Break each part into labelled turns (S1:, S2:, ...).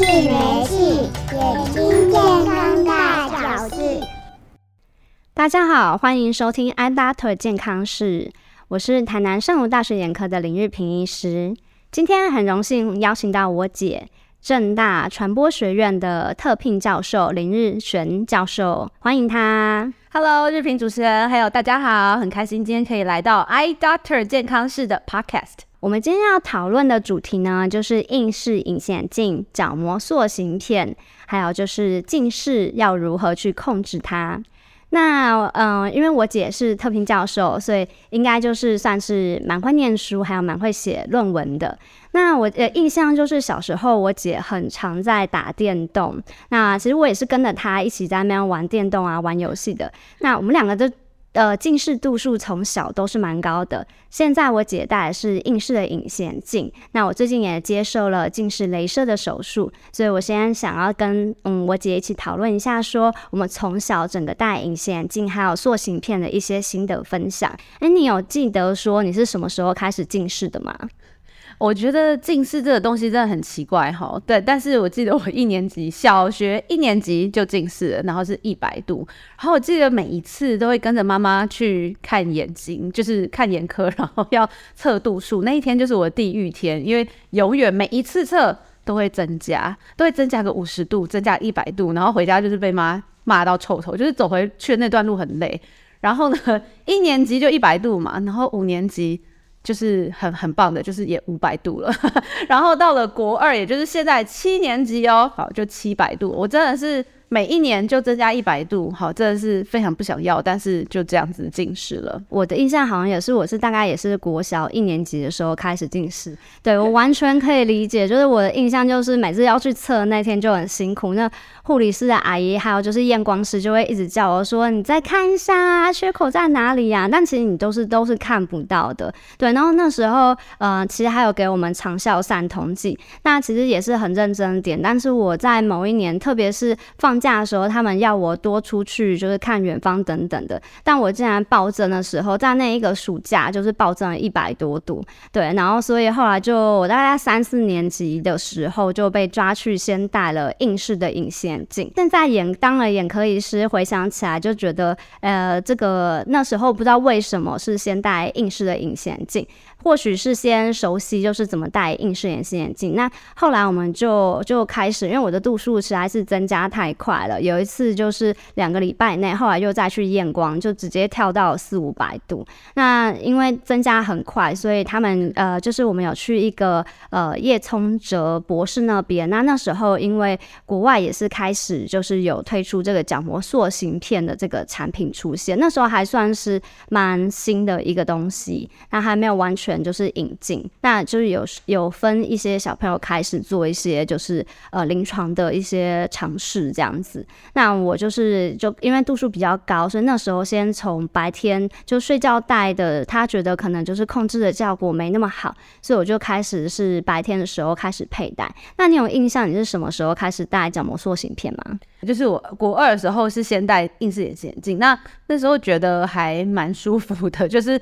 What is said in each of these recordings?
S1: 气没气，眼睛健康大小事。
S2: 大家好，欢迎收听 Eye Doctor 健康室，我是台南圣儒大学眼科的林玉平医师。今天很荣幸邀请到我姐，正大传播学院的特聘教授林日璇教授，欢迎他。
S3: Hello，日平主持人，还有大家好，很开心今天可以来到 Eye Doctor 健康室的 Podcast。
S2: 我们今天要讨论的主题呢，就是硬式隐形眼镜角膜塑形片，还有就是近视要如何去控制它。那嗯、因为我姐是特聘教授，所以应该就是算是蛮会念书，还有蛮会写论文的。那我的印象就是小时候我姐很常在打电动，那其实我也是跟着她一起在那边玩电动啊，玩游戏的。那我们两个都。呃，近视度数从小都是蛮高的。现在我姐戴的是硬式的隐形眼镜，那我最近也接受了近视雷射的手术，所以我现在想要跟嗯我姐一起讨论一下，说我们从小整个戴隐形眼镜还有塑形片的一些心得分享。哎，你有记得说你是什么时候开始近视的吗？
S3: 我觉得近视这个东西真的很奇怪哈，对，但是我记得我一年级，小学一年级就近视了，然后是一百度，然后我记得每一次都会跟着妈妈去看眼睛，就是看眼科，然后要测度数，那一天就是我的地狱天，因为永远每一次测都会增加，都会增加个五十度，增加一百度，然后回家就是被妈骂到臭头，就是走回去的那段路很累，然后呢，一年级就一百度嘛，然后五年级。就是很很棒的，就是也五百度了，然后到了国二，也就是现在七年级哦，好，就七百度，我真的是。每一年就增加一百度，好，真的是非常不想要，但是就这样子近视了。
S2: 我的印象好像也是，我是大概也是国小一年级的时候开始近视。对，我完全可以理解，就是我的印象就是每次要去测那天就很辛苦，那护理师的阿姨还有就是验光师就会一直叫我说：“你再看一下啊，缺口在哪里呀？”但其实你都是都是看不到的。对，然后那时候呃，其实还有给我们长效散瞳剂，那其实也是很认真点。但是我在某一年，特别是放假的时候，他们要我多出去，就是看远方等等的。但我竟然暴增的时候，在那一个暑假，就是暴增了一百多度。对，然后所以后来就我大概三四年级的时候就被抓去先戴了硬式的隐形眼镜。现在眼当了眼科医师，回想起来就觉得，呃，这个那时候不知道为什么是先戴硬式的隐形眼镜。或许是先熟悉，就是怎么戴硬式隐形眼镜。那后来我们就就开始，因为我的度数实在是增加太快了。有一次就是两个礼拜内，后来又再去验光，就直接跳到四五百度。那因为增加很快，所以他们呃，就是我们有去一个呃叶聪哲博士那边。那那时候因为国外也是开始就是有推出这个角膜塑形片的这个产品出现，那时候还算是蛮新的一个东西，那还没有完全。就是引进，那就是有有分一些小朋友开始做一些就是呃临床的一些尝试这样子。那我就是就因为度数比较高，所以那时候先从白天就睡觉戴的，他觉得可能就是控制的效果没那么好，所以我就开始是白天的时候开始佩戴。那你有印象你是什么时候开始戴角膜塑形片吗？
S3: 就是我国二的时候是先戴硬式眼镜，那那时候觉得还蛮舒服的，就是。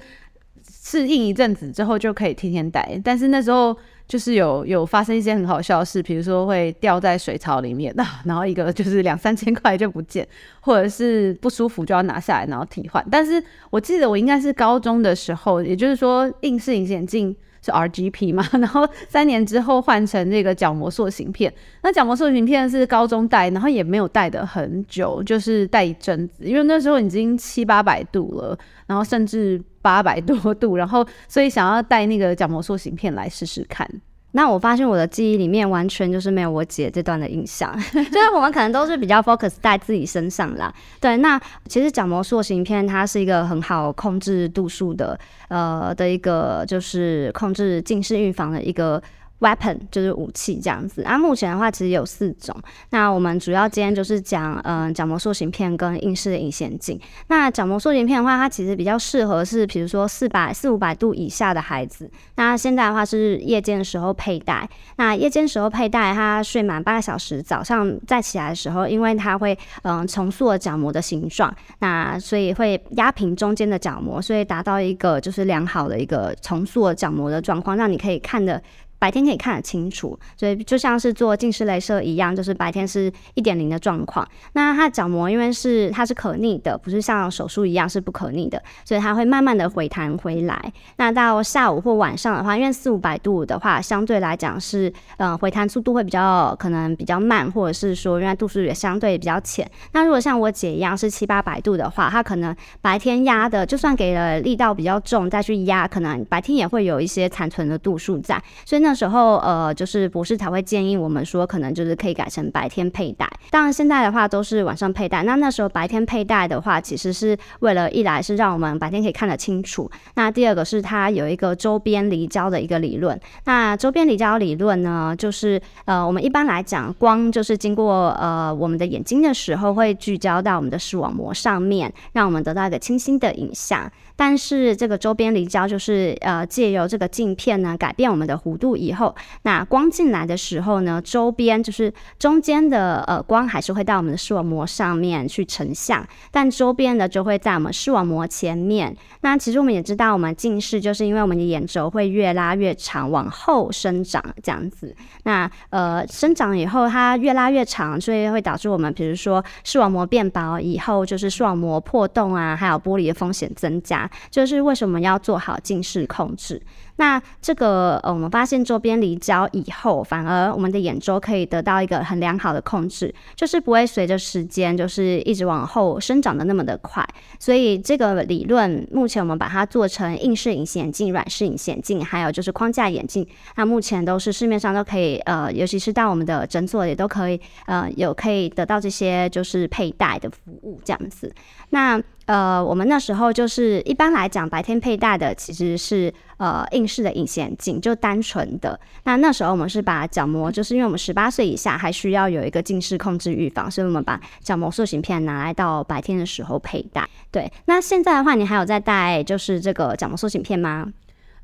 S3: 适应一阵子之后就可以天天戴，但是那时候就是有有发生一些很好笑的事，比如说会掉在水槽里面，然后一个就是两三千块就不见，或者是不舒服就要拿下来然后替换。但是我记得我应该是高中的时候，也就是说硬式隐形眼镜。是 RGP 嘛，然后三年之后换成这个角膜塑形片。那角膜塑形片是高中戴，然后也没有戴的很久，就是戴一阵子，因为那时候已经七八百度了，然后甚至八百多度，然后所以想要戴那个角膜塑形片来试试看。
S2: 那我发现我的记忆里面完全就是没有我姐这段的印象，就是我们可能都是比较 focus 在自己身上啦。对，那其实角膜塑形片它是一个很好控制度数的，呃的一个就是控制近视预防的一个。Weapon 就是武器这样子啊，目前的话其实有四种。那我们主要今天就是讲，嗯，角膜塑形片跟硬式的隐形眼镜。那角膜塑形片的话，它其实比较适合是，比如说四百四五百度以下的孩子。那现在的话是夜间的时候佩戴。那夜间时候佩戴，它睡满八个小时，早上再起来的时候，因为它会嗯重塑角膜的形状，那所以会压平中间的角膜，所以达到一个就是良好的一个重塑角膜的状况，让你可以看得。白天可以看得清楚，所以就像是做近视雷射一样，就是白天是一点零的状况。那它角膜因为是它是可逆的，不是像手术一样是不可逆的，所以它会慢慢的回弹回来。那到下午或晚上的话，因为四五百度的话，相对来讲是嗯、呃、回弹速度会比较可能比较慢，或者是说因为度数也相对比较浅。那如果像我姐一样是七八百度的话，她可能白天压的就算给了力道比较重再去压，可能白天也会有一些残存的度数在，所以那那时候，呃，就是博士才会建议我们说，可能就是可以改成白天佩戴。当然，现在的话都是晚上佩戴。那那时候白天佩戴的话，其实是为了一来是让我们白天可以看得清楚，那第二个是它有一个周边离焦的一个理论。那周边离焦理论呢，就是呃，我们一般来讲，光就是经过呃我们的眼睛的时候，会聚焦到我们的视网膜上面，让我们得到一个清晰的影像。但是这个周边离焦就是呃借由这个镜片呢改变我们的弧度以后，那光进来的时候呢，周边就是中间的呃光还是会到我们的视网膜上面去成像，但周边的就会在我们视网膜前面。那其实我们也知道，我们近视就是因为我们的眼轴会越拉越长，往后生长这样子。那呃生长以后它越拉越长，所以会导致我们比如说视网膜变薄以后，就是视网膜破洞啊，还有剥离的风险增加。就是为什么要做好近视控制？那这个呃，我们发现周边离焦以后，反而我们的眼周可以得到一个很良好的控制，就是不会随着时间就是一直往后生长的那么的快。所以这个理论目前我们把它做成硬式隐形眼镜、软式隐形眼镜，还有就是框架眼镜，那目前都是市面上都可以呃，尤其是到我们的诊所也都可以呃，有可以得到这些就是佩戴的服务这样子。那呃，我们那时候就是一般来讲，白天佩戴的其实是呃硬式的隐形眼镜，就单纯的。那那时候我们是把角膜，就是因为我们十八岁以下还需要有一个近视控制预防，所以我们把角膜塑形片拿来到白天的时候佩戴。对，那现在的话，你还有在戴就是这个角膜塑形片吗？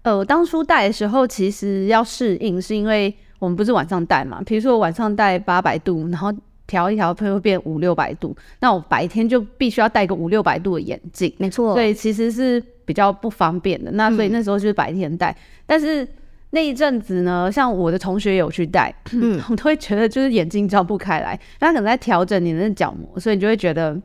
S3: 呃，我当初戴的时候其实要适应，是因为我们不是晚上戴嘛，比如说我晚上戴八百度，然后。调一调会变五六百度，那我白天就必须要戴个五六百度的眼镜，
S2: 没错，
S3: 所以其实是比较不方便的。那所以那时候就是白天戴，嗯、但是那一阵子呢，像我的同学有去戴，嗯，我都会觉得就是眼睛张不开来，他可能在调整你的角膜，所以你就会觉得。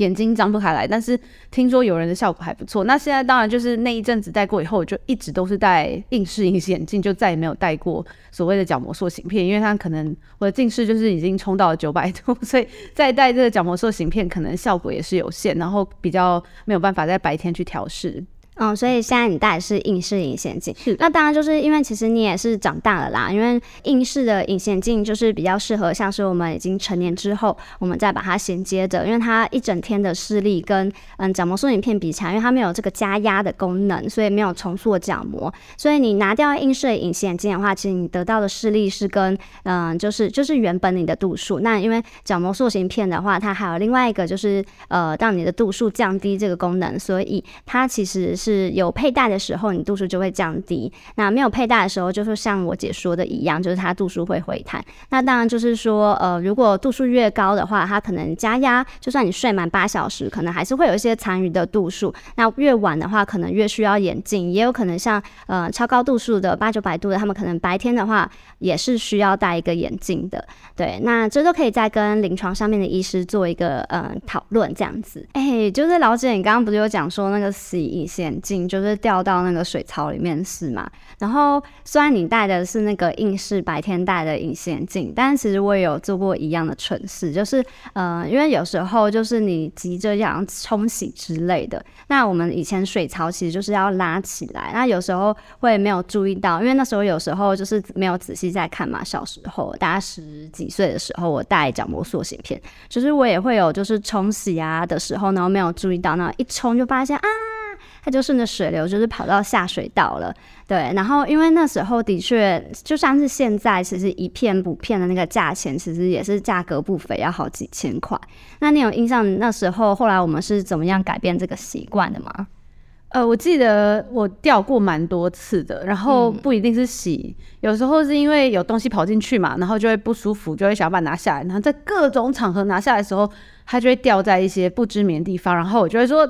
S3: 眼睛张不开来，但是听说有人的效果还不错。那现在当然就是那一阵子戴过以后，就一直都是戴硬式隐形眼镜，就再也没有戴过所谓的角膜塑形片，因为它可能我的近视就是已经冲到了九百度，所以再戴这个角膜塑形片可能效果也是有限，然后比较没有办法在白天去调试。
S2: 嗯，所以现在你戴的是硬式隐形眼镜，是那当然就是因为其实你也是长大了啦，因为硬式的隐形眼镜就是比较适合像是我们已经成年之后，我们再把它衔接着，因为它一整天的视力跟嗯角膜塑形片比起来，因为它没有这个加压的功能，所以没有重塑角膜，所以你拿掉硬式的隐形眼镜的话，其实你得到的视力是跟嗯就是就是原本你的度数，那因为角膜塑形片的话，它还有另外一个就是呃让你的度数降低这个功能，所以它其实是。是有佩戴的时候，你度数就会降低；那没有佩戴的时候，就是像我姐说的一样，就是它度数会回弹。那当然就是说，呃，如果度数越高的话，它可能加压，就算你睡满八小时，可能还是会有一些残余的度数。那越晚的话，可能越需要眼镜，也有可能像呃超高度数的八九百度的，他们可能白天的话也是需要戴一个眼镜的。对，那这都可以再跟临床上面的医师做一个呃讨论，这样子。哎、就是老姐，你刚刚不是有讲说那个洗隐形眼镜就是掉到那个水槽里面是嘛？然后虽然你戴的是那个硬式白天戴的隐形眼镜，但其实我也有做过一样的蠢事，就是呃，因为有时候就是你急着想冲洗之类的，那我们以前水槽其实就是要拉起来，那有时候会没有注意到，因为那时候有时候就是没有仔细在看嘛，小时候大概十几。岁的时候，我戴角膜塑形片，就是我也会有，就是冲洗啊的时候呢，没有注意到，那一冲就发现啊，它就顺着水流，就是跑到下水道了。对，然后因为那时候的确，就算是现在，其实一片补片的那个价钱，其实也是价格不菲，要好几千块。那你有印象那时候后来我们是怎么样改变这个习惯的吗？
S3: 呃，我记得我掉过蛮多次的，然后不一定是洗，嗯、有时候是因为有东西跑进去嘛，然后就会不舒服，就会想要把它拿下来，然后在各种场合拿下来的时候，它就会掉在一些不知名的地方，然后我就会说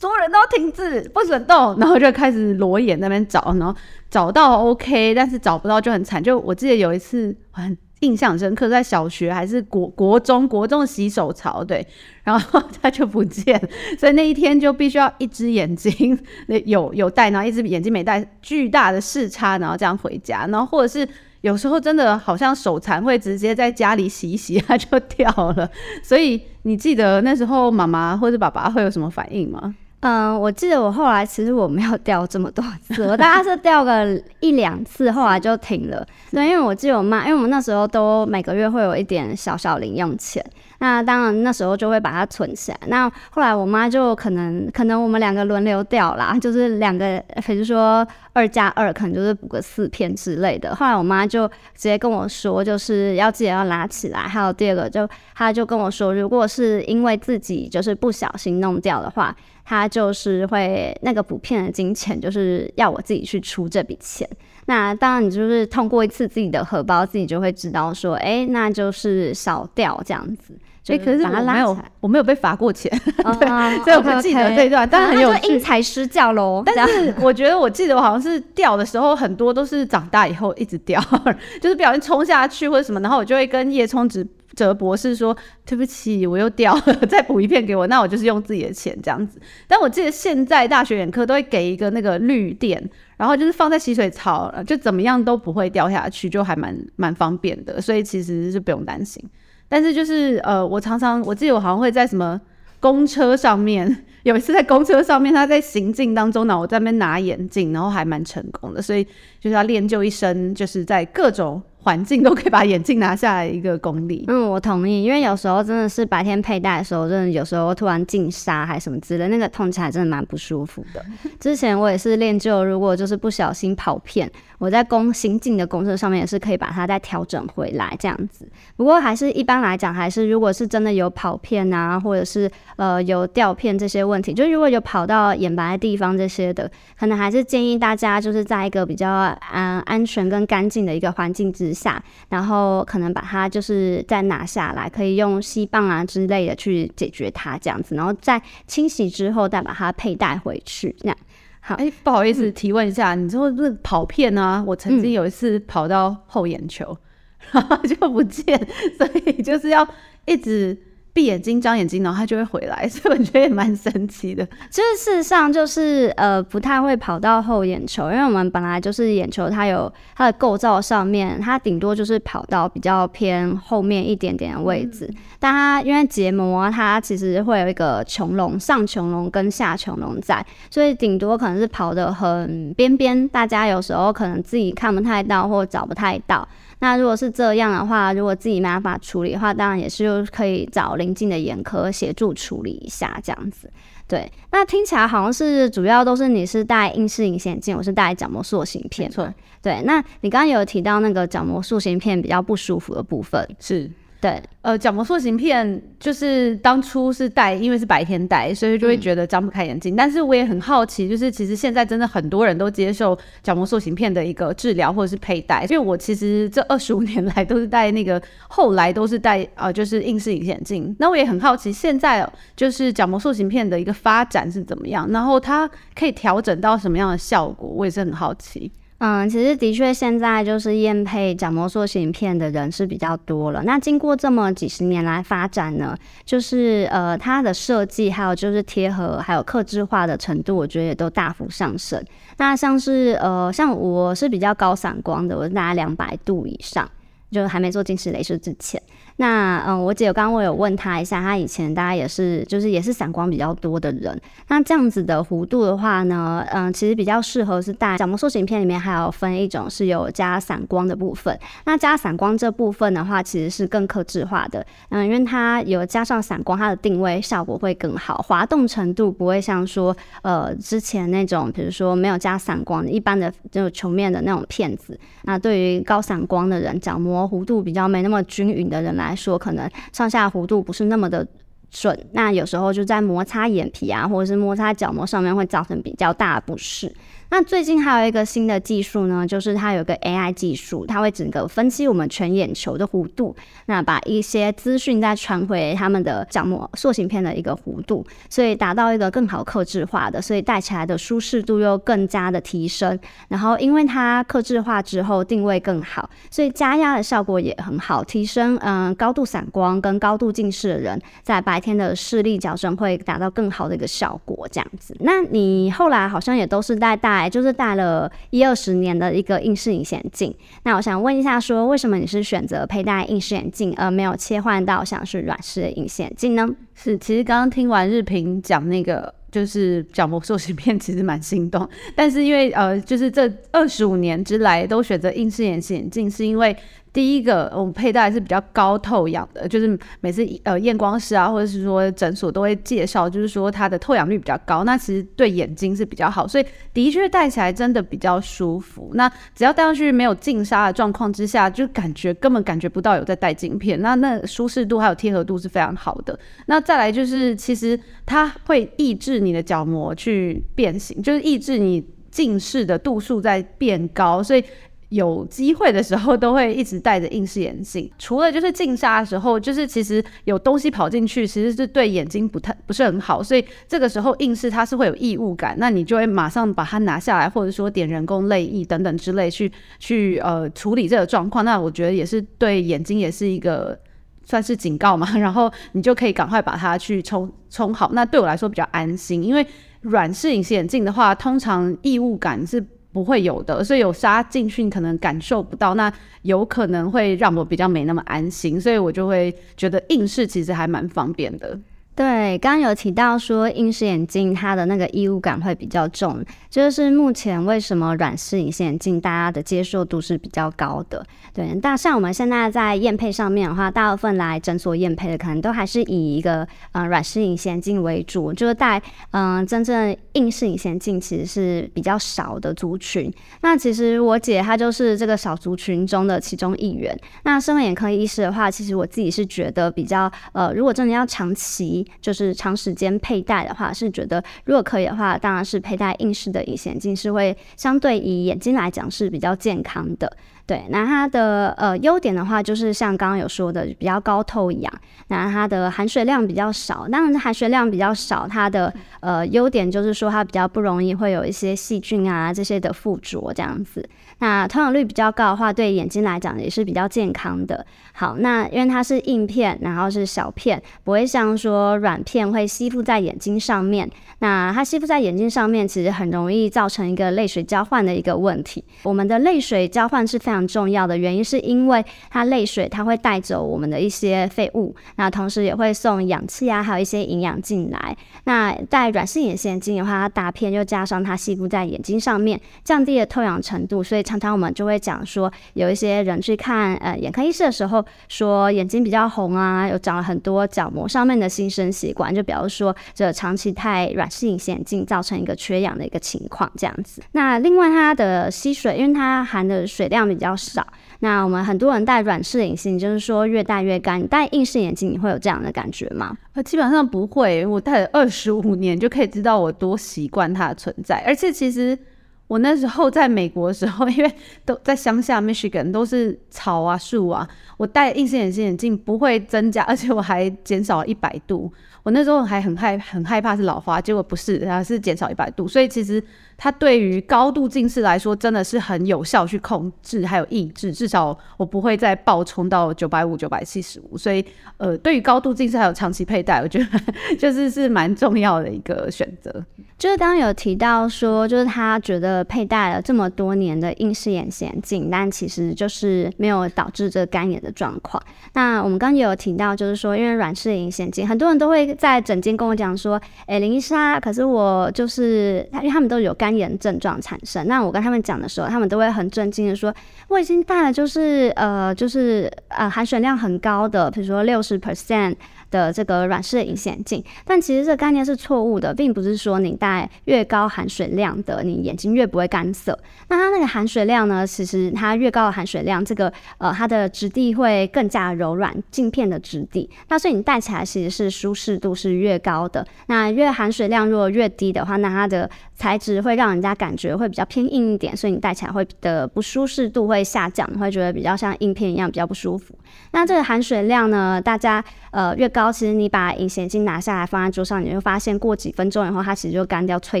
S3: 所有人都停止，不准动，然后就开始裸眼那边找，然后找到 OK，但是找不到就很惨。就我记得有一次很印象深刻，在小学还是国国中国中的洗手槽，对，然后它就不见，所以那一天就必须要一只眼睛有有戴，然后一只眼睛没戴，巨大的视差，然后这样回家，然后或者是。有时候真的好像手残，会直接在家里洗一洗，它就掉了。所以你记得那时候妈妈或者爸爸会有什么反应吗？
S2: 嗯，我记得我后来其实我没有掉这么多次，我大概是掉个一两次，后来就停了。对，因为我记得我妈，因为我们那时候都每个月会有一点小小零用钱。那当然，那时候就会把它存起来。那后来我妈就可能可能我们两个轮流掉啦，就是两个，比如说二加二，可能就是补个四片之类的。后来我妈就直接跟我说，就是要记得要拉起来。还有第二个，就她就跟我说，如果是因为自己就是不小心弄掉的话，她就是会那个补片的金钱，就是要我自己去出这笔钱。那当然，你就是通过一次自己的荷包，自己就会知道说，哎、欸，那就是少掉这样子。
S3: 所以可是我没有，我没有被罚过钱，
S2: 哦、
S3: 对，所以我不记得这一段。当然很有
S2: 因材施教喽。
S3: 但是我觉得我记得我好像是掉的时候，很多都是长大以后一直掉，就是不小心冲下去或者什么，然后我就会跟叶冲直哲博士说：“对不起，我又掉了，再补一片给我。”那我就是用自己的钱这样子。但我记得现在大学眼科都会给一个那个绿垫，然后就是放在洗水槽，就怎么样都不会掉下去，就还蛮蛮方便的，所以其实是不用担心。但是就是呃，我常常我记得我好像会在什么公车上面，有一次在公车上面，他在行进当中呢，我在那边拿眼镜，然后还蛮成功的，所以就是要练就一身，就是在各种。环境都可以把眼镜拿下来一个功力。
S2: 嗯，我同意，因为有时候真的是白天佩戴的时候，真的有时候突然进沙还是什么之类，那个痛起来真的蛮不舒服的。之前我也是练就，如果就是不小心跑片，我在公行进的公车上面也是可以把它再调整回来这样子。不过还是一般来讲，还是如果是真的有跑片啊，或者是呃有掉片这些问题，就如果有跑到眼白的地方这些的，可能还是建议大家就是在一个比较安安全跟干净的一个环境之下。然后可能把它就是再拿下来，可以用吸棒啊之类的去解决它这样子，然后在清洗之后再把它佩戴回去。这样好，
S3: 哎，不好意思，提问一下，嗯、你说是跑片啊？我曾经有一次跑到后眼球，然后、嗯、就不见，所以就是要一直。闭眼睛，张眼睛，然后它就会回来，所以我觉得也蛮神奇的。
S2: 其实事实上就是呃不太会跑到后眼球，因为我们本来就是眼球，它有它的构造上面，它顶多就是跑到比较偏后面一点点的位置。嗯、但它因为结膜它其实会有一个穹隆，上穹隆跟下穹隆在，所以顶多可能是跑得很边边，大家有时候可能自己看不太到或找不太到。那如果是这样的话，如果自己没办法处理的话，当然也是可以找邻近的眼科协助处理一下，这样子。对，那听起来好像是主要都是你是戴硬式隐形眼镜，我是戴角膜塑形片。
S3: 没错。
S2: 对，那你刚刚有提到那个角膜塑形片比较不舒服的部分，
S3: 是。
S2: 对，
S3: 呃，角膜塑形片就是当初是戴，因为是白天戴，所以就会觉得张不开眼睛。嗯、但是我也很好奇，就是其实现在真的很多人都接受角膜塑形片的一个治疗或者是佩戴。因为我其实这二十五年来都是戴那个，后来都是戴呃就是硬式隐形眼镜。那我也很好奇，现在就是角膜塑形片的一个发展是怎么样，然后它可以调整到什么样的效果，我也是很好奇。
S2: 嗯，其实的确，现在就是验配角膜塑形片的人是比较多了。那经过这么几十年来发展呢，就是呃，它的设计还有就是贴合还有客制化的程度，我觉得也都大幅上升。那像是呃，像我是比较高散光的，我是大概两百度以上，就还没做近视雷射之前。那嗯，我姐刚刚我有问她一下，她以前大家也是就是也是散光比较多的人。那这样子的弧度的话呢，嗯，其实比较适合是戴角膜塑形片里面还有分一种是有加散光的部分。那加散光这部分的话，其实是更克制化的。嗯，因为它有加上散光，它的定位效果会更好，滑动程度不会像说呃之前那种，比如说没有加散光一般的就球面的那种片子。那对于高散光的人，角膜弧度比较没那么均匀的人来。来说，可能上下弧度不是那么的准，那有时候就在摩擦眼皮啊，或者是摩擦角膜上面会造成比较大的不适。那最近还有一个新的技术呢，就是它有个 AI 技术，它会整个分析我们全眼球的弧度，那把一些资讯再传回他们的角膜塑形片的一个弧度，所以达到一个更好客制化的，所以戴起来的舒适度又更加的提升。然后因为它克制化之后定位更好，所以加压的效果也很好，提升嗯、高度散光跟高度近视的人在白天的视力矫正会达到更好的一个效果。这样子，那你后来好像也都是在戴。就是戴了一二十年的一个硬式隐形眼镜，那我想问一下，说为什么你是选择佩戴硬式眼镜，而没有切换到像是软式隐形眼镜呢？
S3: 是，其实刚刚听完日评讲那个，就是角膜塑形片，其实蛮心动。但是因为呃，就是这二十五年之来都选择硬式隐形眼镜，是因为。第一个，我们佩戴是比较高透氧的，就是每次呃验光师啊，或者是说诊所都会介绍，就是说它的透氧率比较高，那其实对眼睛是比较好，所以的确戴起来真的比较舒服。那只要戴上去没有进纱的状况之下，就感觉根本感觉不到有在戴镜片，那那舒适度还有贴合度是非常好的。那再来就是，其实它会抑制你的角膜去变形，就是抑制你近视的度数在变高，所以。有机会的时候都会一直戴着硬式眼镜，除了就是进纱的时候，就是其实有东西跑进去，其实是对眼睛不太不是很好，所以这个时候硬式它是会有异物感，那你就会马上把它拿下来，或者说点人工泪液等等之类去去呃处理这个状况。那我觉得也是对眼睛也是一个算是警告嘛，然后你就可以赶快把它去冲冲好。那对我来说比较安心，因为软式隐形眼镜的话，通常异物感是。不会有的，所以有杀进去可能感受不到，那有可能会让我比较没那么安心，所以我就会觉得应试其实还蛮方便的。
S2: 对，刚刚有提到说硬式眼镜它的那个异物感会比较重，就是目前为什么软式隐形眼镜大家的接受度是比较高的。对，但像我们现在在验配上面的话，大部分来诊所验配的可能都还是以一个呃软式隐形眼镜为主，就是戴嗯、真正硬式隐形眼镜其实是比较少的族群。那其实我姐她就是这个少族群中的其中一员。那身为眼科医师的话，其实我自己是觉得比较呃，如果真的要长期。就是长时间佩戴的话，是觉得如果可以的话，当然是佩戴硬式的隐形眼镜是会相对于眼睛来讲是比较健康的。对，那它的呃优点的话，就是像刚刚有说的，比较高透氧，那它的含水量比较少。当然，含水量比较少，它的呃优点就是说它比较不容易会有一些细菌啊这些的附着这样子。那透氧率比较高的话，对眼睛来讲也是比较健康的。好，那因为它是硬片，然后是小片，不会像说软片会吸附在眼睛上面。那它吸附在眼睛上面，其实很容易造成一个泪水交换的一个问题。我们的泪水交换是非常非常重要的，原因是因为它泪水它会带走我们的一些废物，那同时也会送氧气啊，还有一些营养进来。那戴软式隐形眼镜的话，它大片又加上它吸附在眼睛上面，降低了透氧程度，所以常常我们就会讲说，有一些人去看呃眼科医师的时候，说眼睛比较红啊，有长了很多角膜上面的新生血管，就比如说这长期戴软式隐形眼镜造成一个缺氧的一个情况这样子。那另外它的吸水，因为它含的水量比较比较少，那我们很多人戴软式隐形，就是说越戴越干。你戴硬式眼镜，你会有这样的感觉吗？
S3: 呃，基本上不会，我戴了二十五年就可以知道我多习惯它的存在，而且其实。我那时候在美国的时候，因为都在乡下，Michigan 都是草啊树啊，我戴硬式隐形眼镜不会增加，而且我还减少了一百度。我那时候还很害很害怕是老花，结果不是，它是减少一百度，所以其实。它对于高度近视来说，真的是很有效去控制还有抑制，至少我不会再暴冲到九百五、九百七十五。所以，呃，对于高度近视还有长期佩戴，我觉得 就是是蛮重要的一个选择。
S2: 就是刚刚有提到说，就是他觉得佩戴了这么多年的硬式隐形眼镜，但其实就是没有导致这干眼的状况。那我们刚刚也有提到，就是说，因为软式隐形眼镜，很多人都会在诊间跟我讲说，哎、林医师啊，可是我就是，因为他们都有干。炎症状产生，那我跟他们讲的时候，他们都会很震惊的说：“我已经带了，就是呃，就是呃，含水量很高的，比如说六十 percent 的这个软式隐形眼镜。但其实这个概念是错误的，并不是说你戴越高含水量的，你眼睛越不会干涩。那它那个含水量呢，其实它越高的含水量，这个呃它的质地会更加柔软，镜片的质地。那所以你戴起来其实是舒适度是越高的。那越含水量如果越低的话，那它的材质会让人家感觉会比较偏硬一点，所以你戴起来会的不舒适度会下降，会觉得比较像硬片一样比较不舒服。那这个含水量呢，大家呃越高，然后其实你把隐形眼镜拿下来放在桌上，你就发现过几分钟以后，它其实就干掉脆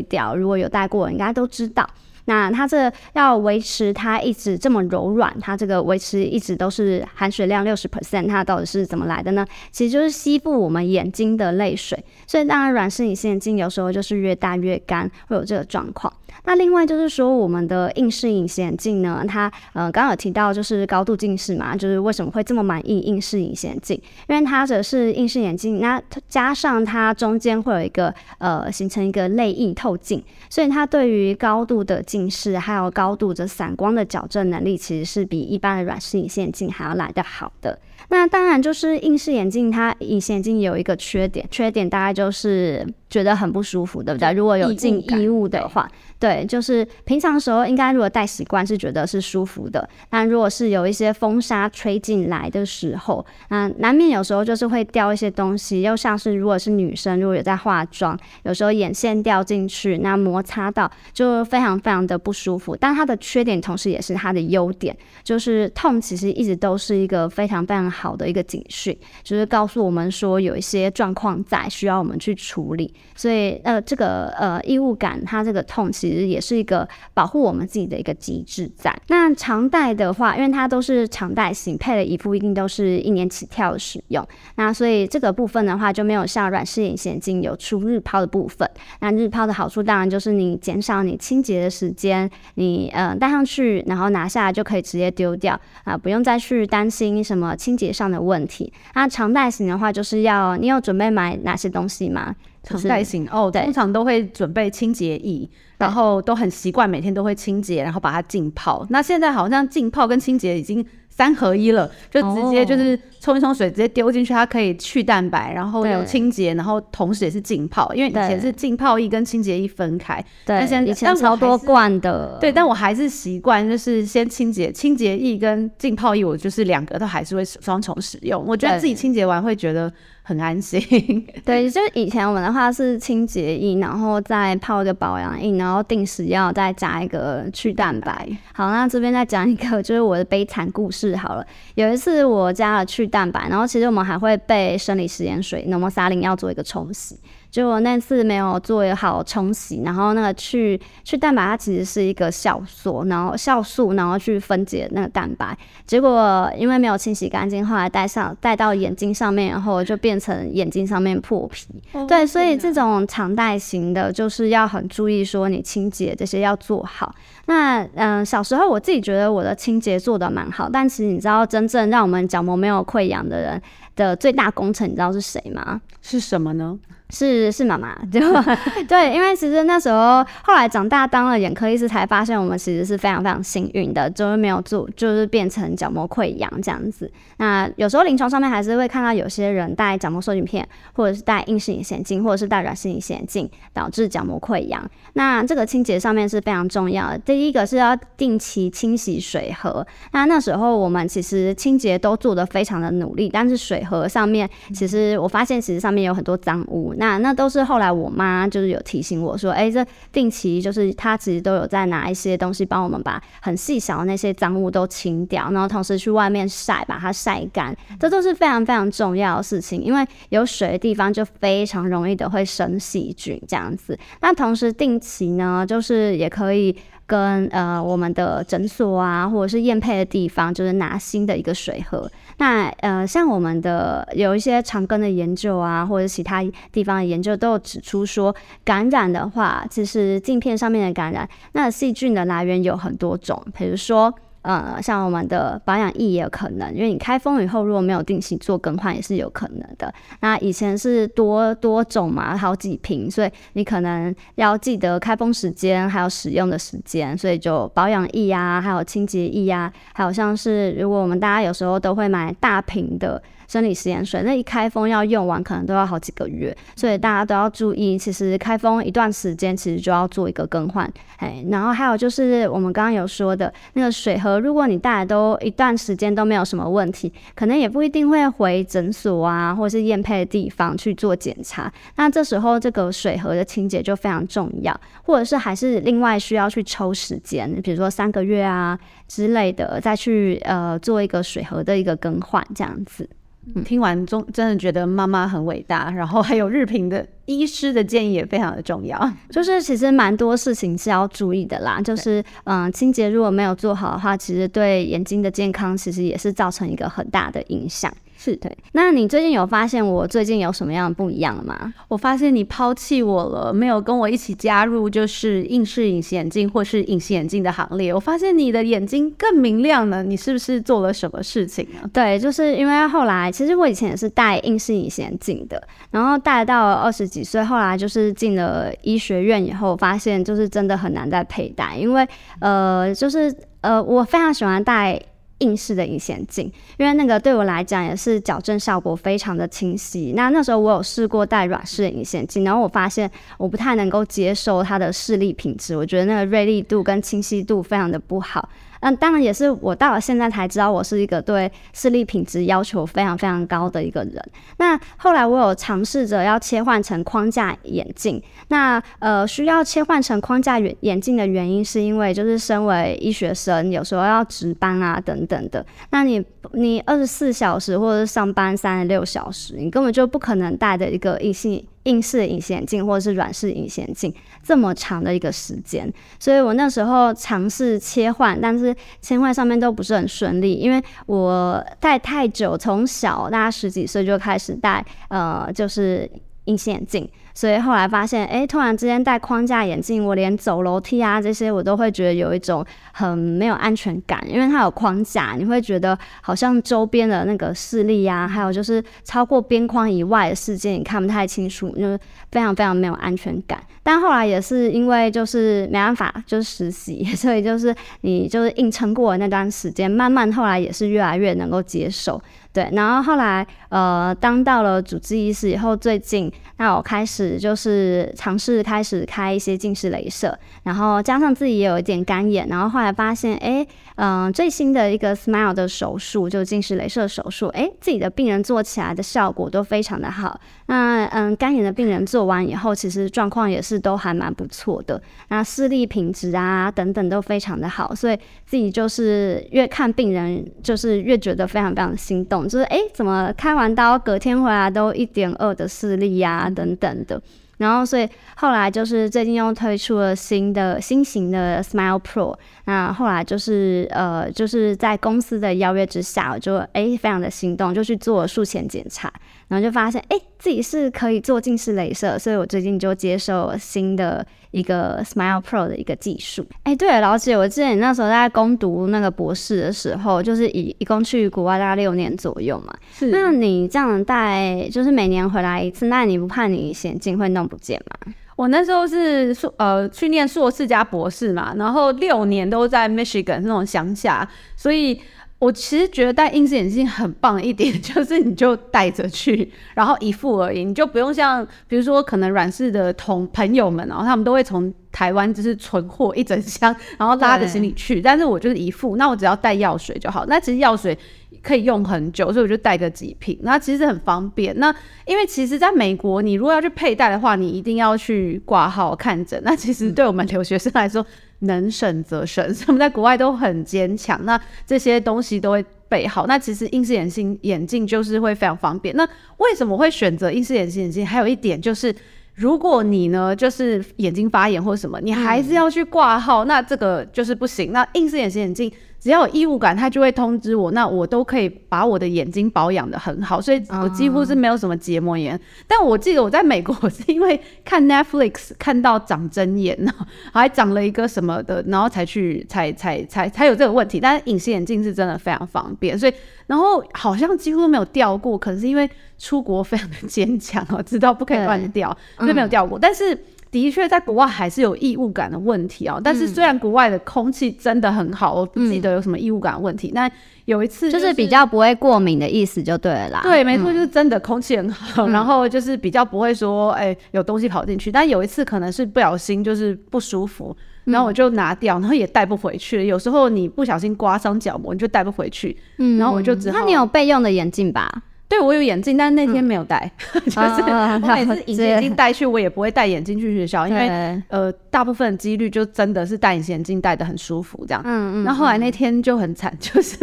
S2: 掉。如果有戴过，应该都知道。那它这要维持它一直这么柔软，它这个维持一直都是含水量六十 percent，它到底是怎么来的呢？其实就是吸附我们眼睛的泪水，所以当然软式隐形眼镜有时候就是越戴越干，会有这个状况。那另外就是说，我们的硬式隐形眼镜呢，它呃刚刚有提到就是高度近视嘛，就是为什么会这么满意硬式隐形眼镜？因为它这是硬式眼镜，那加上它中间会有一个呃形成一个泪液透镜，所以它对于高度的近视还有高度这散光的矫正能力，其实是比一般的软式隐形眼镜还要来的好的。那当然就是硬式眼镜，它隐形眼镜有一个缺点，缺点大概就是觉得很不舒服，对不对？如果有进异物的话。对，就是平常时候应该如果戴习惯是觉得是舒服的，但如果是有一些风沙吹进来的时候，那，难免有时候就是会掉一些东西，又像是如果是女生如果有在化妆，有时候眼线掉进去，那摩擦到就非常非常的不舒服。但它的缺点同时也是它的优点，就是痛其实一直都是一个非常非常好的一个警讯，就是告诉我们说有一些状况在需要我们去处理。所以呃，这个呃异物感，它这个痛其实。也是一个保护我们自己的一个机制在。那常戴的话，因为它都是常戴型，配的衣服一定都是一年起跳使用。那所以这个部分的话，就没有像软式隐形镜有出日抛的部分。那日抛的好处当然就是你减少你清洁的时间，你呃戴上去，然后拿下来就可以直接丢掉啊，不用再去担心什么清洁上的问题。那常戴型的话，就是要你有准备买哪些东西吗？
S3: 常戴型哦，通常都会准备清洁液，然后都很习惯每天都会清洁，然后把它浸泡。那现在好像浸泡跟清洁已经三合一了，就直接就是冲一冲水，直接丢进去，它可以去蛋白，然后有清洁，然后同时也是浸泡。因为以前是浸泡液跟清洁液分开，对，但现在以前超多罐的，对，但我还是习惯就是先清洁，清洁液跟浸泡液，我就是两个都还是会双重使用。我觉得自己清洁完会觉得。很安心，
S2: 对，就以前我们的话是清洁液，然后再泡一个保养液，然后定时要再加一个去蛋白。好，那这边再讲一个，就是我的悲惨故事好了。有一次我加了去蛋白，然后其实我们还会备生理食盐水，那么沙林要做一个冲洗。就我那次没有做好冲洗，然后那个去去蛋白它其实是一个酵素，然后酵素然后去分解那个蛋白，结果因为没有清洗干净，后来戴上戴到眼睛上面，然后就变成眼睛上面破皮。哦、对，所以这种常戴型的，就是要很注意说你清洁这些要做好。那嗯、呃，小时候我自己觉得我的清洁做的蛮好，但其实你知道真正让我们角膜没有溃疡的人的最大功臣，你知道是谁吗？
S3: 是什么呢？
S2: 是是妈妈，对 对，因为其实那时候后来长大当了眼科医师，才发现我们其实是非常非常幸运的，就是没有做，就是变成角膜溃疡这样子。那有时候临床上面还是会看到有些人戴角膜塑形片，或者是戴硬式隐形镜，或者是戴软式隐形镜，导致角膜溃疡。那这个清洁上面是非常重要的。第一个是要定期清洗水盒。那那时候我们其实清洁都做得非常的努力，但是水盒上面其实我发现其实上面有很多脏污。那那都是后来我妈就是有提醒我说，哎、欸，这定期就是她其实都有在拿一些东西帮我们把很细小的那些脏物都清掉，然后同时去外面晒，把它晒干，这都是非常非常重要的事情。因为有水的地方就非常容易的会生细菌这样子。那同时定期呢，就是也可以。跟呃我们的诊所啊，或者是验配的地方，就是拿新的一个水盒。那呃像我们的有一些长庚的研究啊，或者其他地方的研究都有指出说，感染的话，其实镜片上面的感染，那细菌的来源有很多种，比如说。呃，像我们的保养液也有可能，因为你开封以后如果没有定期做更换，也是有可能的。那以前是多多种嘛，好几瓶，所以你可能要记得开封时间，还有使用的时间，所以就保养液啊，还有清洁液啊，还有像是如果我们大家有时候都会买大瓶的。生理食盐水，那一开封要用完可能都要好几个月，所以大家都要注意，其实开封一段时间其实就要做一个更换。哎，然后还有就是我们刚刚有说的那个水盒，如果你带来都一段时间都没有什么问题，可能也不一定会回诊所啊，或是验配的地方去做检查。那这时候这个水盒的清洁就非常重要，或者是还是另外需要去抽时间，比如说三个月啊之类的，再去呃做一个水盒的一个更换，这样子。
S3: 嗯、听完中真的觉得妈妈很伟大，然后还有日平的医师的建议也非常的重要，
S2: 就是其实蛮多事情是要注意的啦，就是嗯清洁如果没有做好的话，其实对眼睛的健康其实也是造成一个很大的影响。是对，那你最近有发现我最近有什么样不一样吗？
S3: 我发现你抛弃我了，没有跟我一起加入就是硬式隐形眼镜或是隐形眼镜的行列。我发现你的眼睛更明亮了，你是不是做了什么事情啊？
S2: 对，就是因为后来其实我以前也是戴硬式隐形眼镜的，然后戴到了二十几岁，后来就是进了医学院以后，发现就是真的很难再佩戴，因为呃，就是呃，我非常喜欢戴。硬式的隐形眼镜，因为那个对我来讲也是矫正效果非常的清晰。那那时候我有试过戴软式的隐形眼镜，然后我发现我不太能够接受它的视力品质，我觉得那个锐利度跟清晰度非常的不好。那，当然也是我到了现在才知道，我是一个对视力品质要求非常非常高的一个人。那后来我有尝试着要切换成框架眼镜。那呃，需要切换成框架眼眼镜的原因，是因为就是身为医学生，有时候要值班啊等等的。那你你二十四小时或者是上班三十六小时，你根本就不可能戴着一个隐形。硬式隐形眼镜或者是软式隐形眼镜这么长的一个时间，所以我那时候尝试切换，但是切换上面都不是很顺利，因为我戴太久，从小大概十几岁就开始戴，呃，就是隐形眼镜。所以后来发现，哎、突然之间戴框架眼镜，我连走楼梯啊这些，我都会觉得有一种很没有安全感，因为它有框架，你会觉得好像周边的那个视力啊，还有就是超过边框以外的世界，你看不太清楚，就是非常非常没有安全感。但后来也是因为就是没办法，就是实习，所以就是你就是硬撑过了那段时间，慢慢后来也是越来越能够接受。对，然后后来呃，当到了主治医师以后，最近那我开始就是尝试开始开一些近视雷射，然后加上自己也有一点干眼，然后后来发现，哎，嗯、最新的一个 Smile 的手术，就近视雷射手术，哎，自己的病人做起来的效果都非常的好。那嗯，干眼的病人做完以后，其实状况也是都还蛮不错的，那视力品质啊等等都非常的好，所以自己就是越看病人，就是越觉得非常非常的心动。就是哎、怎么开完刀隔天回来都一点二的视力呀，等等的。然后，所以后来就是最近又推出了新的新型的 Smile Pro。那后来就是呃，就是在公司的邀约之下，我就哎、非常的心动，就去做术前检查，然后就发现哎、自己是可以做近视雷射，所以我最近就接受新的一个 Smile Pro 的一个技术。哎、欸，对了，老姐，我记得你那时候在攻读那个博士的时候，就是一一共去国外大概六年左右嘛。是。那你这样带，就是每年回来一次，那你不怕你眼镜会弄不见吗？
S3: 我那时候是硕呃去念硕士加博士嘛，然后六年都在 Michigan 那种乡下，所以我其实觉得戴硬式眼镜很棒一点，就是你就带着去，然后一副而已，你就不用像比如说可能软式的同朋友们，然后他们都会从台湾就是存货一整箱，然后拉着行李去，但是我就是一副，那我只要带药水就好，那其实药水。可以用很久，所以我就带个几瓶，那其实很方便。那因为其实在美国，你如果要去佩戴的话，你一定要去挂号看诊。那其实对我们留学生来说，能省则省，所以我们在国外都很坚强。那这些东西都会备好。那其实硬式眼镜眼镜就是会非常方便。那为什么会选择硬式眼镜眼镜？还有一点就是，如果你呢就是眼睛发炎或什么，你还是要去挂号，那这个就是不行。那硬式眼镜眼镜。只要有异物感，他就会通知我，那我都可以把我的眼睛保养的很好，所以我几乎是没有什么结膜炎。Uh. 但我记得我在美国是因为看 Netflix 看到长针眼呢，还长了一个什么的，然后才去才才才才有这个问题。但是隐形眼镜是真的非常方便，所以然后好像几乎都没有掉过，可能是因为出国非常的坚强哦，知道不可以乱掉，所以没有掉过。但是。的确在国外还是有异物感的问题哦。但是虽然国外的空气真的很好，我不记得有什么异物感的问题。那有一次
S2: 就是比较不会过敏的意思就对了啦。
S3: 对，没错，就是真的空气很好，然后就是比较不会说哎有东西跑进去。但有一次可能是不小心就是不舒服。然后我就拿掉，然后也带不回去了。有时候你不小心刮伤角膜，你就带不回去。嗯，然后我就只好。
S2: 那你有备用的眼镜吧？
S3: 对，我有眼镜，但是那天没有戴。嗯、就是我每次隐形眼镜戴去，我也不会戴眼镜去学校，因为呃，大部分几率就真的是戴隐形眼镜戴的很舒服这样。嗯嗯。那后后来那天就很惨，就是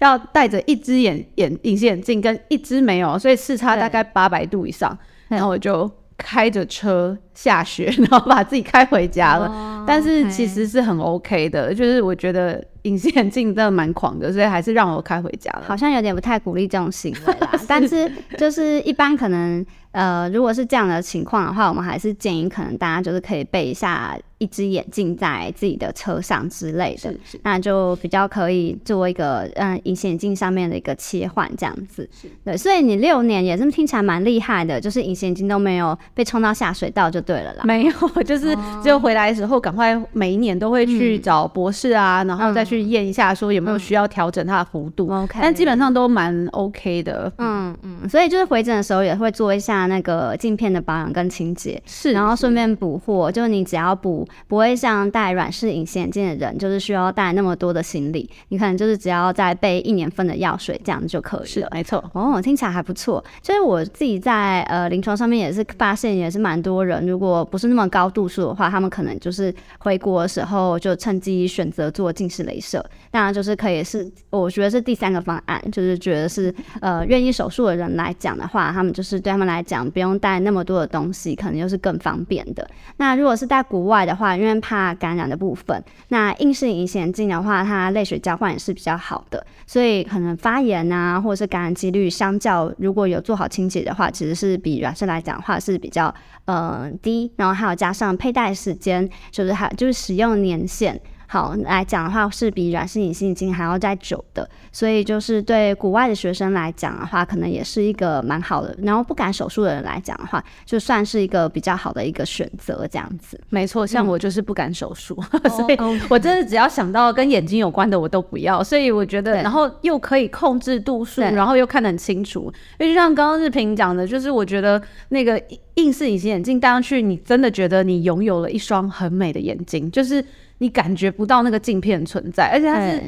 S3: 要戴着一只眼眼隐形眼镜跟一只没有，所以视差大概八百度以上。然后我就。开着车下雪，然后把自己开回家了。Oh, 但是其实是很 OK 的就是我觉得隐形眼镜真的蛮狂的，所以还是让我开回家了。
S2: 好像有点不太鼓励这种行为啦，是但是就是一般可能。呃，如果是这样的情况的话，我们还是建议可能大家就是可以备一下一只眼镜在自己的车上之类的，是是那就比较可以做一个嗯隐形眼镜上面的一个切换这样子。对，所以你六年也是听起来蛮厉害的，就是隐形眼镜都没有被冲到下水道就对了啦。
S3: 没有，就是只有回来的时候赶快每一年都会去找博士啊，嗯、然后再去验一下说有没有需要调整它的幅度。OK，、嗯、但基本上都蛮 OK 的。
S2: 嗯嗯，所以就是回诊的时候也会做一下。那个镜片的保养跟清洁是，然后顺便补货，就是你只要补，不会像戴软式隐形眼镜的人，就是需要带那么多的行李，你可能就是只要再备一年份的药水这样就可以了。是，
S3: 没错。
S2: 哦，听起来还不错。就是我自己在呃临床上面也是发现，也是蛮多人，如如果不是那么高度数的话，他们可能就是回国的时候就趁机选择做近视雷射。当然，就是可以是，我觉得是第三个方案，就是觉得是呃愿意手术的人来讲的话，他们就是对他们来讲不用带那么多的东西，可能又是更方便的。那如果是在国外的话，因为怕感染的部分，那硬性隐形眼镜的话，它泪水交换也是比较好的，所以可能发炎啊，或者是感染几率相较如果有做好清洁的话，其实是比软式来讲的话是比较呃低。然后还有加上佩戴时间，就是还就是使用年限。好来讲的话，是比软式隐形眼镜还要再久的，所以就是对国外的学生来讲的话，可能也是一个蛮好的。然后不敢手术的人来讲的话，就算是一个比较好的一个选择，这样子。
S3: 没错，像我就是不敢手术，嗯、所以我真的只要想到跟眼睛有关的，我都不要。所以我觉得，然后又可以控制度数，然后又看得很清楚。因为就像刚刚日平讲的，就是我觉得那个硬式隐形眼镜戴上去，你真的觉得你拥有了一双很美的眼睛，就是。你感觉不到那个镜片存在，而且它是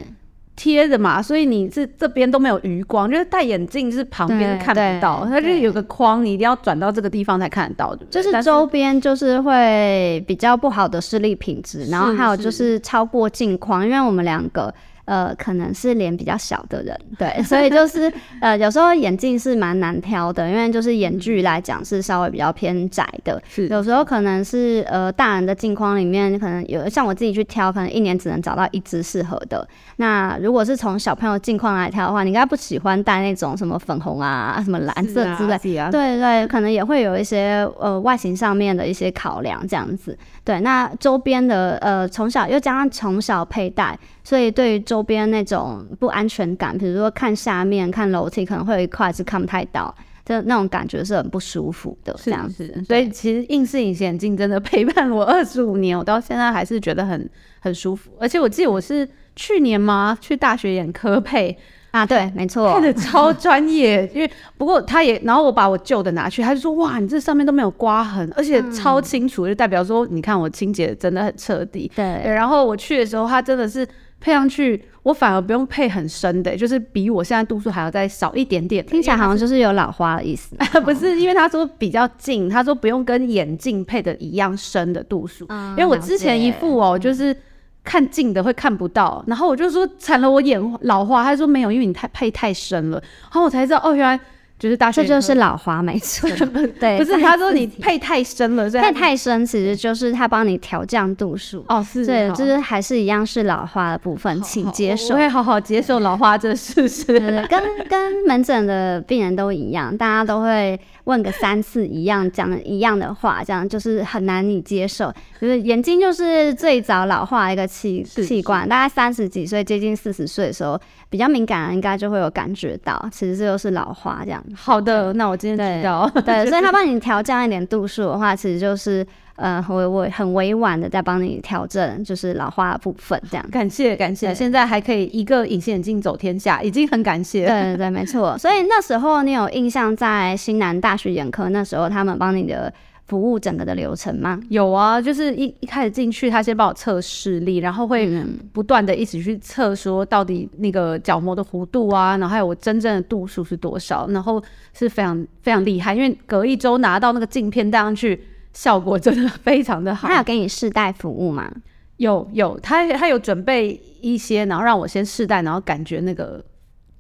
S3: 贴的嘛，所以你是这边都没有余光，就是戴眼镜是旁边看不到，它就是有个框，你一定要转到这个地方才看得到，对不对？
S2: 就是周边就是会比较不好的视力品质，然后还有就是超过镜框，因为我们两个。呃，可能是脸比较小的人，对，所以就是呃，有时候眼镜是蛮难挑的，因为就是眼距来讲是稍微比较偏窄的。是，有时候可能是呃，大人的镜框里面可能有，像我自己去挑，可能一年只能找到一只适合的。那如果是从小朋友镜框来挑的话，你应该不喜欢戴那种什么粉红啊、什么蓝色之类，对对，可能也会有一些呃外形上面的一些考量这样子。对，那周边的呃，从小又加上从小佩戴。所以对于周边那种不安全感，比如说看下面、看楼梯，可能会有一块是看不太到，就那种感觉是很不舒服的。这样子，
S3: 是，所以其实硬式隐形眼镜真的陪伴我二十五年，我到现在还是觉得很很舒服。而且我记得我是去年吗？去大学眼科配
S2: 啊，对，没错，
S3: 看的超专业。因为不过他也，然后我把我旧的拿去，他就说哇，你这上面都没有刮痕，而且超清楚，嗯、就代表说你看我清洁真的很彻底。对，对，然后我去的时候，他真的是。配上去，我反而不用配很深的，就是比我现在度数还要再少一点点。
S2: 听起来好像就是有老花的意思，
S3: 不是？因为他说比较近，他说不用跟眼镜配的一样深的度数。嗯，因为我之前一副哦，就是看近的会看不到，然后我就说惨了，我眼老花。他说没有，因为你太配太深了。然后我才知道哦，原来。就是大学，
S2: 这就是老花，没错。对，
S3: 不是他说你配太深了，
S2: 配太深其实就是他帮你调降度数。哦，是，对，就是还是一样是老花的部分，请接受。
S3: 我会好好接受老花这事实。对对，
S2: 跟跟门诊的病人都一样，大家都会问个三次一样讲一样的话，这样就是很难以接受。就是眼睛就是最早老化的一个器器官，大概三十几岁接近四十岁的时候，比较敏感的应该就会有感觉到，其实这就是老花这样。
S3: 好的，那我今天知道。
S2: 对，对，所以他帮你调降一点度数的话，其实就是呃，我我很委婉的在帮你调整，就是老花的部分这样。
S3: 感谢感谢，现在还可以一个隐形眼镜走天下，已经很感谢。
S2: 对对对，没错。所以那时候你有印象，在新南大学眼科那时候，他们帮你的。服务整个的流程吗？
S3: 有啊，就是一一开始进去，他先帮我测视力，然后会不断的一直去测，说到底那个角膜的弧度啊，然后还有我真正的度数是多少，然后是非常非常厉害，因为隔一周拿到那个镜片戴上去，效果真的非常的好。
S2: 他有给你试戴服务吗？
S3: 有有，他他有准备一些，然后让我先试戴，然后感觉那个。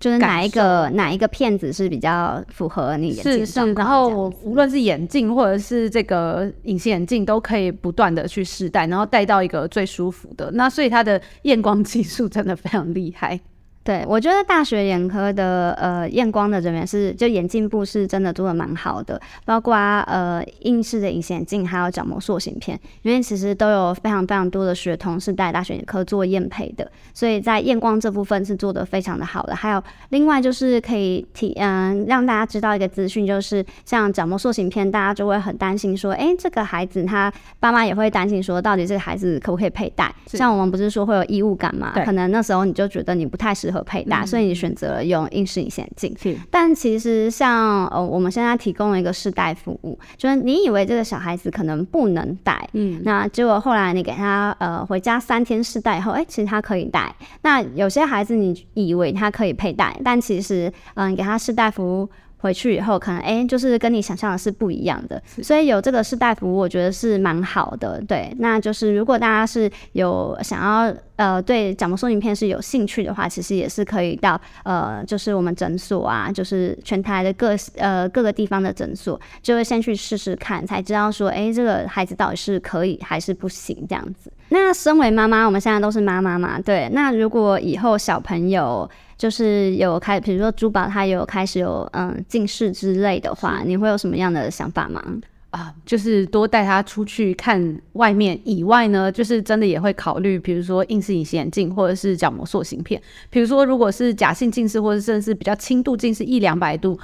S2: 就是哪一个哪一个片子是比较符合你眼睛状况？
S3: 然后我无论是眼镜或者是这个隐形眼镜，都可以不断的去试戴，然后戴到一个最舒服的。那所以它的验光技术真的非常厉害。
S2: 对，我觉得大学眼科的呃验光的人员是就眼镜部是真的做的蛮好的，包括呃硬式的隐形眼镜还有角膜塑形片，因为其实都有非常非常多的学童是带大学眼科做验配的，所以在验光这部分是做的非常的好的。还有另外就是可以提嗯让大家知道一个资讯，就是像角膜塑形片，大家就会很担心说，哎，这个孩子他爸妈也会担心说，到底这个孩子可不可以佩戴？像我们不是说会有异物感嘛？可能那时候你就觉得你不太适合。和佩戴，所以你选择了用硬式隐形眼镜。但其实像呃，我们现在提供了一个试戴服务，就是你以为这个小孩子可能不能戴，嗯，那结果后来你给他呃回家三天试戴以后，哎、欸，其实他可以戴。那有些孩子你以为他可以佩戴，但其实嗯、呃，给他试戴服务。回去以后，可能哎、欸，就是跟你想象的是不一样的，所以有这个试戴服务，我觉得是蛮好的。对，那就是如果大家是有想要呃对角膜塑形片是有兴趣的话，其实也是可以到呃就是我们诊所啊，就是全台的各呃各个地方的诊所，就会先去试试看，才知道说哎、欸、这个孩子到底是可以还是不行这样子。那身为妈妈，我们现在都是妈妈嘛，对，那如果以后小朋友。就是有开，比如说珠宝，它有开始有嗯近视之类的话，你会有什么样的想法吗？
S3: 啊，就是多带他出去看外面以外呢，就是真的也会考虑，比如说硬式隐形眼镜或者是角膜塑形片。比如说，如果是假性近视或者甚至是比较轻度近视一两百度。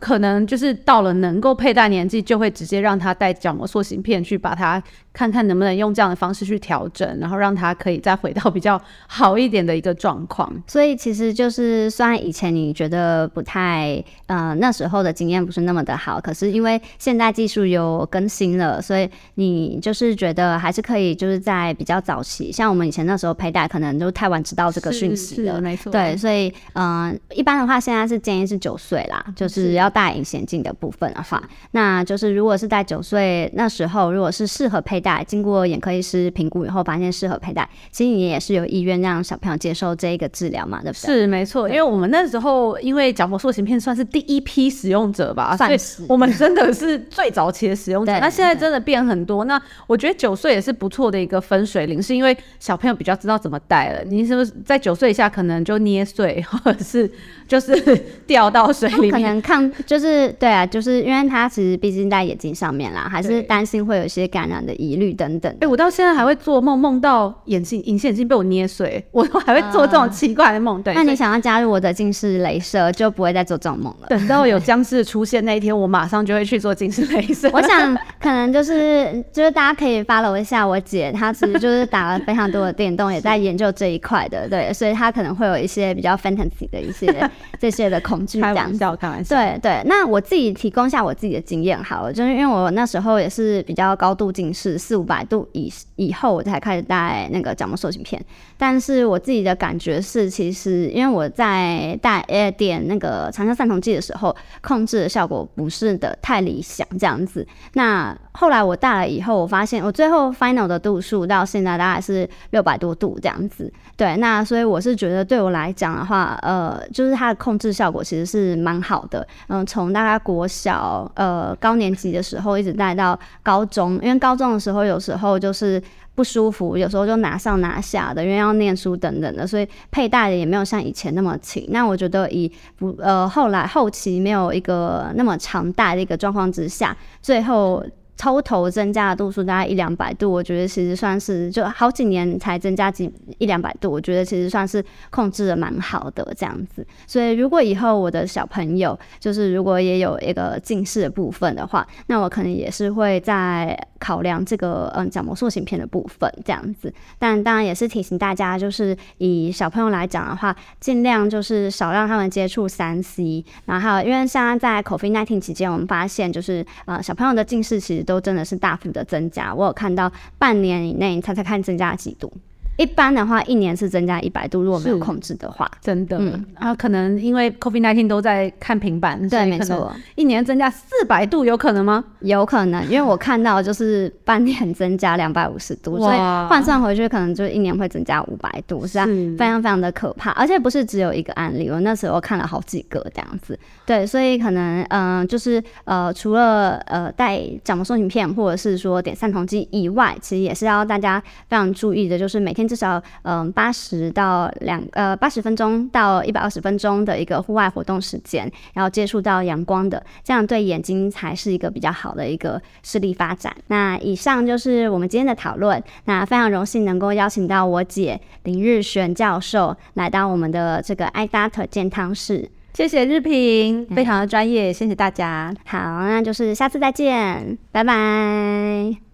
S3: 可能就是到了能够佩戴年纪，就会直接让他戴角膜塑形片去把它看看能不能用这样的方式去调整，然后让他可以再回到比较好一点的一个状况。
S2: 所以其实就是虽然以前你觉得不太，呃，那时候的经验不是那么的好，可是因为现在技术有更新了，所以你就是觉得还是可以，就是在比较早期，像我们以前那时候佩戴，可能就太晚知道这个讯息了，
S3: 没错。
S2: 对，所以嗯、呃，一般的话现在是建议是九岁啦，就是。要戴隐形眼镜的部分的话，那就是如果是在九岁那时候，如果是适合佩戴，经过眼科医师评估以后发现适合佩戴，其实你也是有意愿让小朋友接受这一个治疗嘛，对不对？
S3: 是没错，因为我们那时候因为角膜塑形片算是第一批使用者吧，
S2: 算是
S3: 我们真的是最早期的使用者。那现在真的变很多，那我觉得九岁也是不错的一个分水岭，是因为小朋友比较知道怎么戴了。你是不是在九岁以下可能就捏碎，或者是就是 掉到水里面？
S2: 可能看。就是对啊，就是因为他其实毕竟在眼睛上面啦，还是担心会有一些感染的疑虑等等。
S3: 哎、欸，我到现在还会做梦，梦到眼镜隐形眼镜被我捏碎，我都还会做这种奇怪的梦。呃、对，
S2: 那你想要加入我的近视雷射，就不会再做这种梦了。
S3: 等到有僵尸出现那一天，我马上就会去做近视雷射。
S2: 我想可能就是就是大家可以 follow 一下我姐，她其实就是打了非常多的电动，也在研究这一块的。对，所以她可能会有一些比较 fantasy 的一些这些的恐惧。
S3: 开玩笑，开玩笑。
S2: 对对，那我自己提供一下我自己的经验好了，就是因为我那时候也是比较高度近视，四五百度以以后我才开始戴那个角膜塑形片。但是我自己的感觉是，其实因为我在戴呃点那个长效散瞳剂的时候，控制的效果不是的太理想这样子。那后来我戴了以后，我发现我最后 final 的度数到现在大概是六百多度这样子。对，那所以我是觉得对我来讲的话，呃，就是它的控制效果其实是蛮好的。嗯、从大概国小呃高年级的时候一直带到高中，因为高中的时候有时候就是不舒服，有时候就拿上拿下的，因为要念书等等的，所以佩戴的也没有像以前那么勤。那我觉得以不呃后来后期没有一个那么常戴的一个状况之下，最后。抽头增加的度数大概一两百度，我觉得其实算是就好几年才增加几一两百度，我觉得其实算是控制的蛮好的这样子。所以如果以后我的小朋友就是如果也有一个近视的部分的话，那我可能也是会在考量这个嗯角膜塑形片的部分这样子。但当然也是提醒大家，就是以小朋友来讲的话，尽量就是少让他们接触三 C。然后因为现在在 COVID-19 期间，我们发现就是呃小朋友的近视其实都真的是大幅的增加。我有看到半年以内，你猜猜看增加了几度？一般的话，一年是增加一百度，如果没有控制的话，
S3: 真的。嗯，然后可能因为 COVID-19 都在看平板，对，没错，一年增加四百度，有可能吗？
S2: 有可能，因为我看到就是半年增加两百五十度，所以换算回去，可能就一年会增加五百度，是啊，非常非常的可怕。而且不是只有一个案例，我那时候看了好几个这样子。对，所以可能嗯、呃，就是呃，除了呃戴角膜塑形片或者是说点散瞳剂以外，其实也是要大家非常注意的，就是每天。至少嗯八十到两呃八十分钟到一百二十分钟的一个户外活动时间，然后接触到阳光的，这样对眼睛才是一个比较好的一个视力发展。那以上就是我们今天的讨论。那非常荣幸能够邀请到我姐林日璇教授来到我们的这个 iDoctor 健康室。
S3: 谢谢日平，非常的专业，谢谢大家。
S2: 好，那就是下次再见，拜拜。